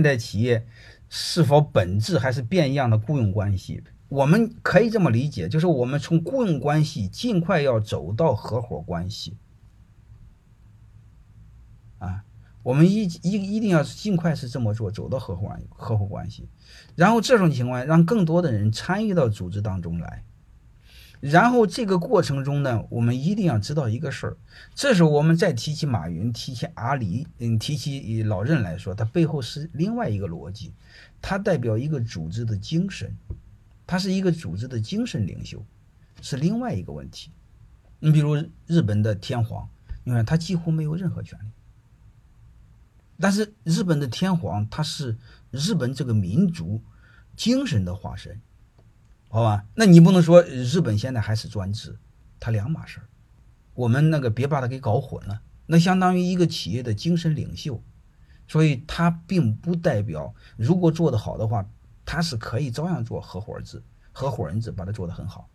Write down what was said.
现代企业是否本质还是变样的雇佣关系？我们可以这么理解，就是我们从雇佣关系尽快要走到合伙关系。啊，我们一一一定要尽快是这么做，走到合伙合伙关系。然后这种情况让更多的人参与到组织当中来。然后这个过程中呢，我们一定要知道一个事儿，这时候我们再提起马云，提起阿里，嗯，提起老任来说，他背后是另外一个逻辑，他代表一个组织的精神，他是一个组织的精神领袖，是另外一个问题。你比如日本的天皇，你看他几乎没有任何权利，但是日本的天皇他是日本这个民族精神的化身。好吧，那你不能说日本现在还是专制，它两码事儿。我们那个别把它给搞混了，那相当于一个企业的精神领袖，所以它并不代表如果做得好的话，它是可以照样做合伙制、合伙人制，把它做得很好。